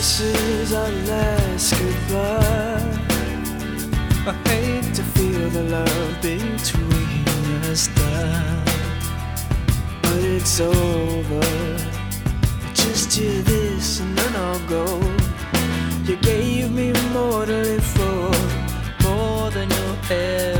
This is our last goodbye. I hate to feel the love between us die. But it's over. Just hear this and then I'll go. You gave me more to live for, more than you'll ever.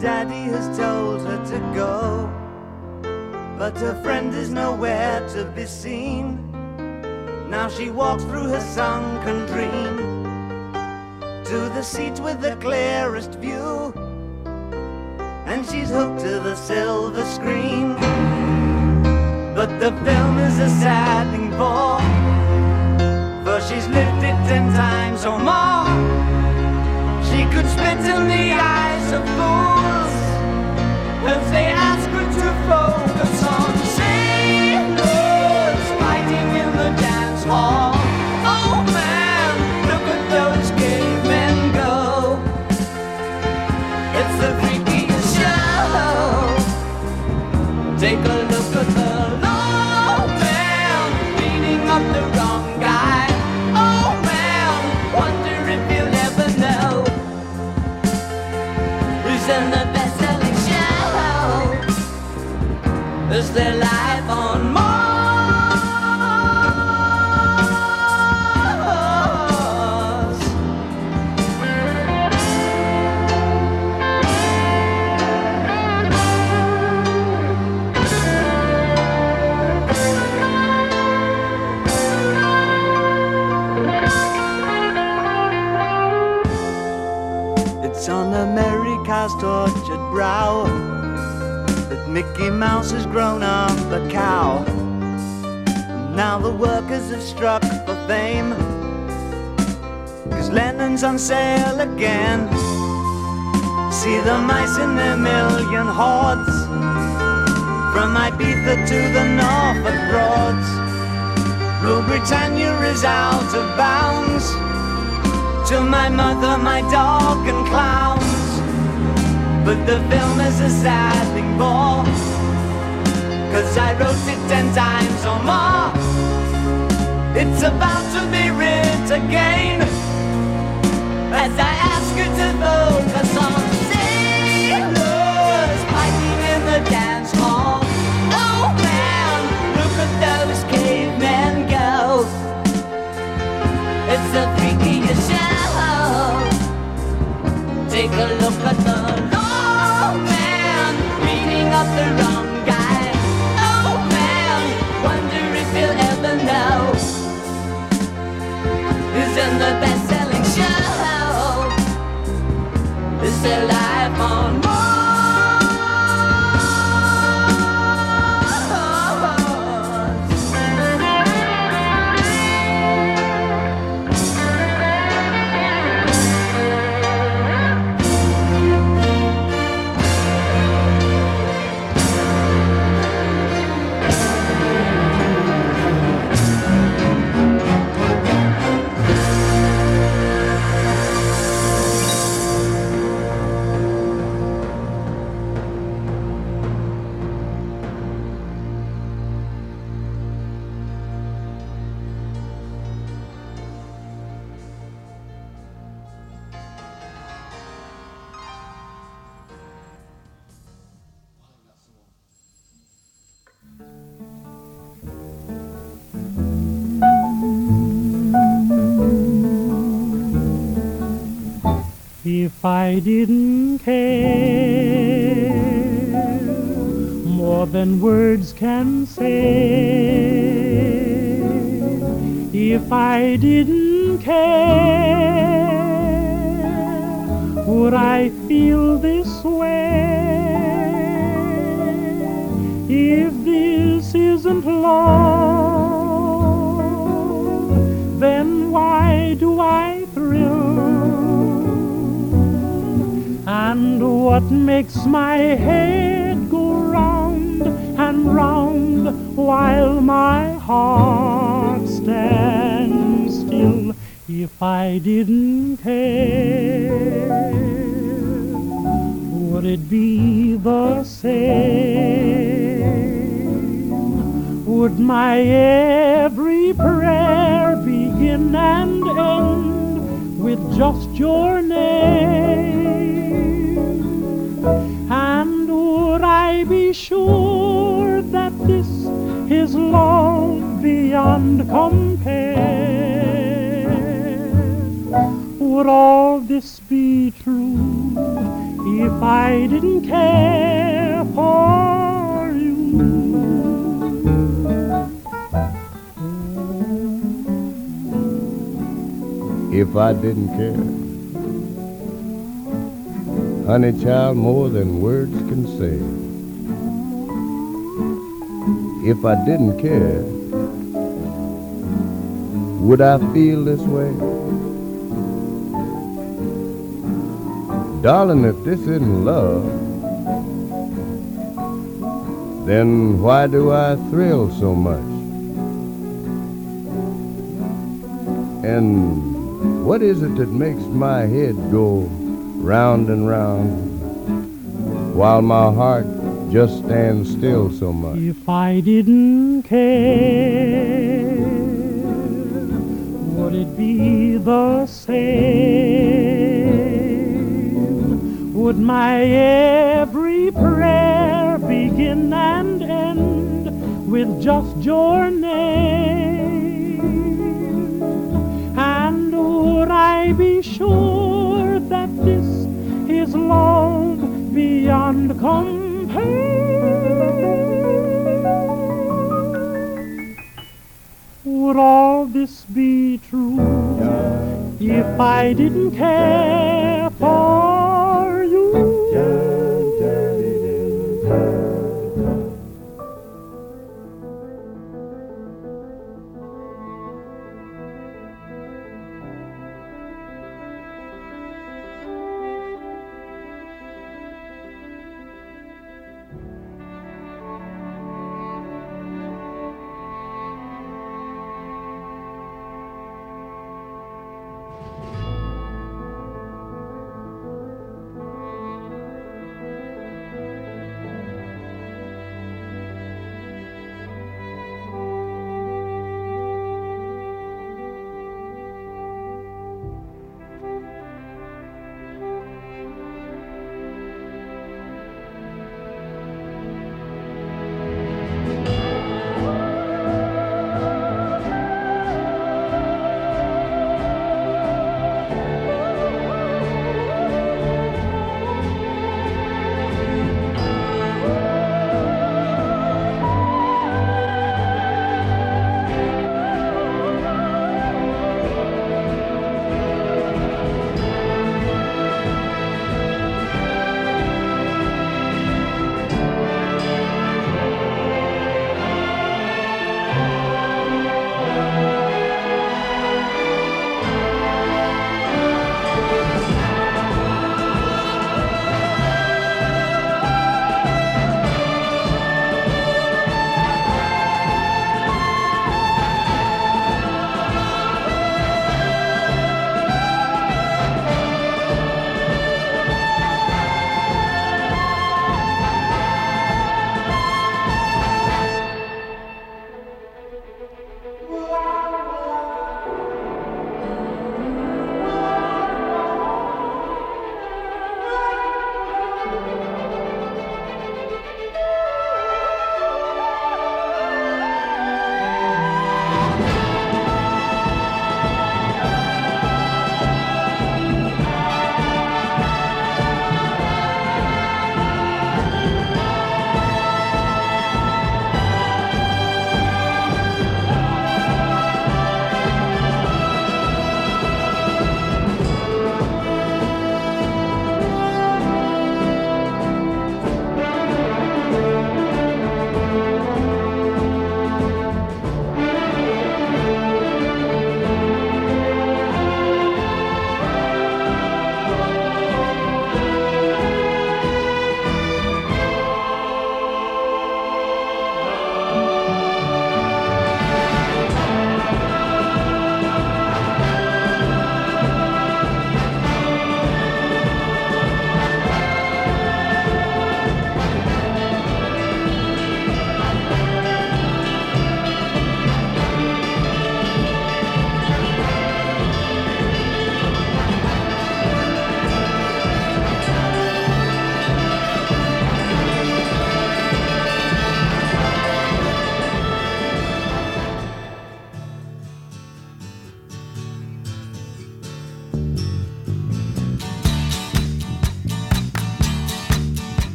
daddy has told her to go. But her friend is nowhere to be seen. Now she walks through her sunken dream to the seat with the clearest view. And she's hooked to the silver screen. But the film is a sad thing for, for she's lived it ten times or more. She could spit in the eye of fools, as they ask. On sale again. See the mice in their million hordes. From Ibiza to the Norfolk Broads. Rule Britannia is out of bounds to my mother, my dog, and clowns. But the film is a sad thing more. Cause I wrote it ten times or more. It's about to be writ again. As I ask you to on sailors life on If I didn't care more than words can say, if I didn't care, would I feel this way? If this isn't love, And what makes my head go round and round while my heart stands still? If I didn't care, would it be the same? Would my every prayer begin and end with just your name? Beyond compare? Would all this be true if I didn't care for you? if I didn't care. Honey child, more than words can say. If I didn't care, would I feel this way? Darling, if this isn't love, then why do I thrill so much? And what is it that makes my head go round and round while my heart just stands still so much? If I didn't care, be the same? Would my every prayer begin and end with just your name? And would I be sure that this is love beyond compare? Would all this be true if I didn't care for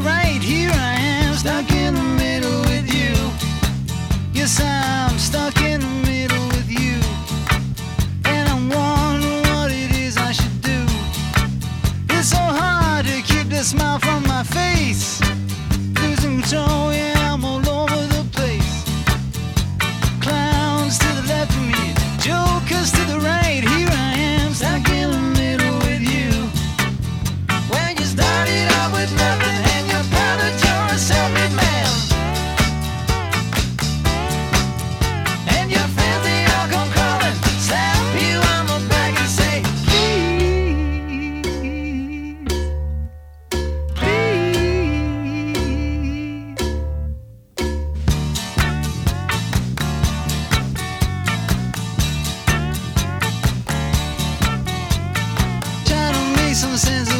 right, here I am, stuck in the middle with you. Yes, I. since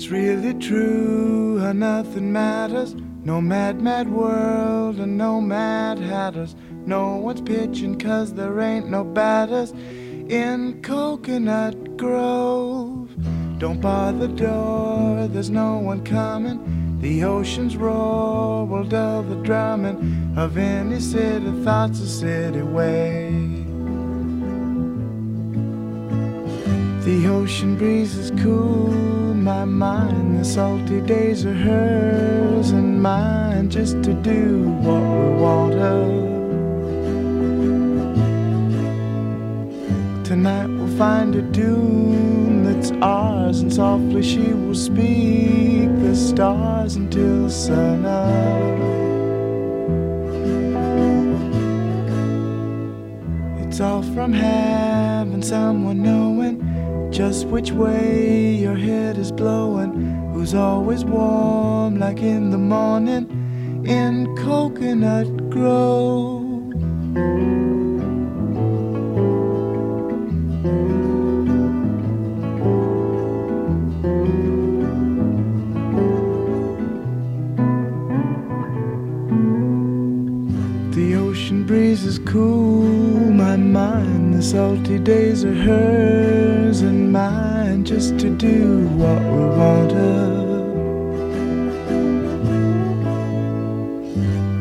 It's really true how nothing matters. No mad, mad world and no mad hatters. No one's pitching cause there ain't no batters in Coconut Grove. Don't bar the door, there's no one coming. The ocean's roar will dull the drumming of any city thoughts a city way. The ocean breeze is cool my mind. The salty days are hers and mine just to do what we want her. Tonight we'll find a dune that's ours, and softly she will speak the stars until sun up. It's all from having someone knowing just which way your head is blowing, who's always warm like in the morning in Coconut Grove. The ocean breeze is cool, my mind, the salty days are mine just to do what we want her.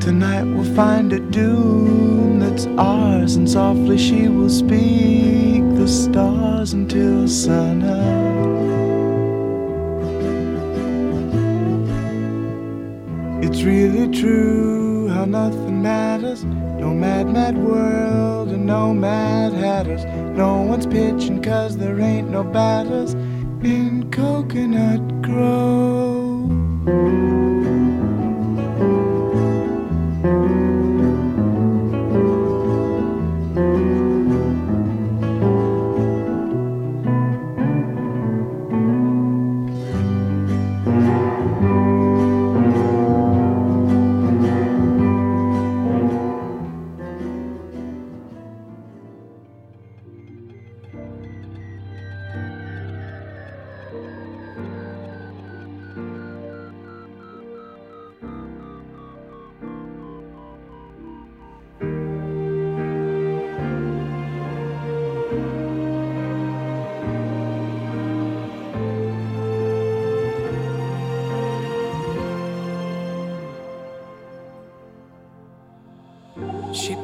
Tonight we'll find a doom that's ours, and softly she will speak the stars until sun up. It's really true how nothing matters. No mad, mad world and no mad hatters. No one's pitching cause there ain't no batters in Coconut Grove.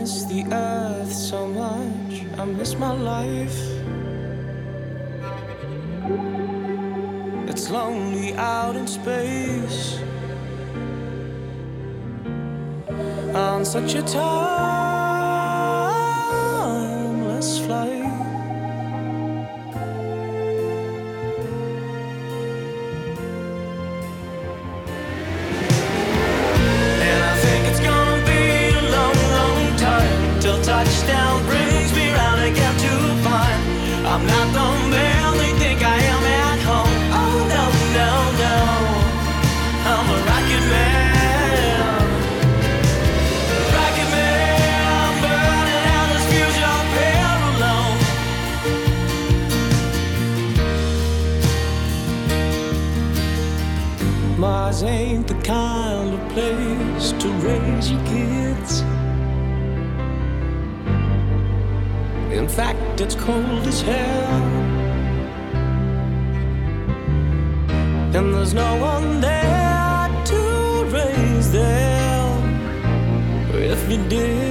Miss the earth so much. I miss my life. It's lonely out in space. On such a timeless If you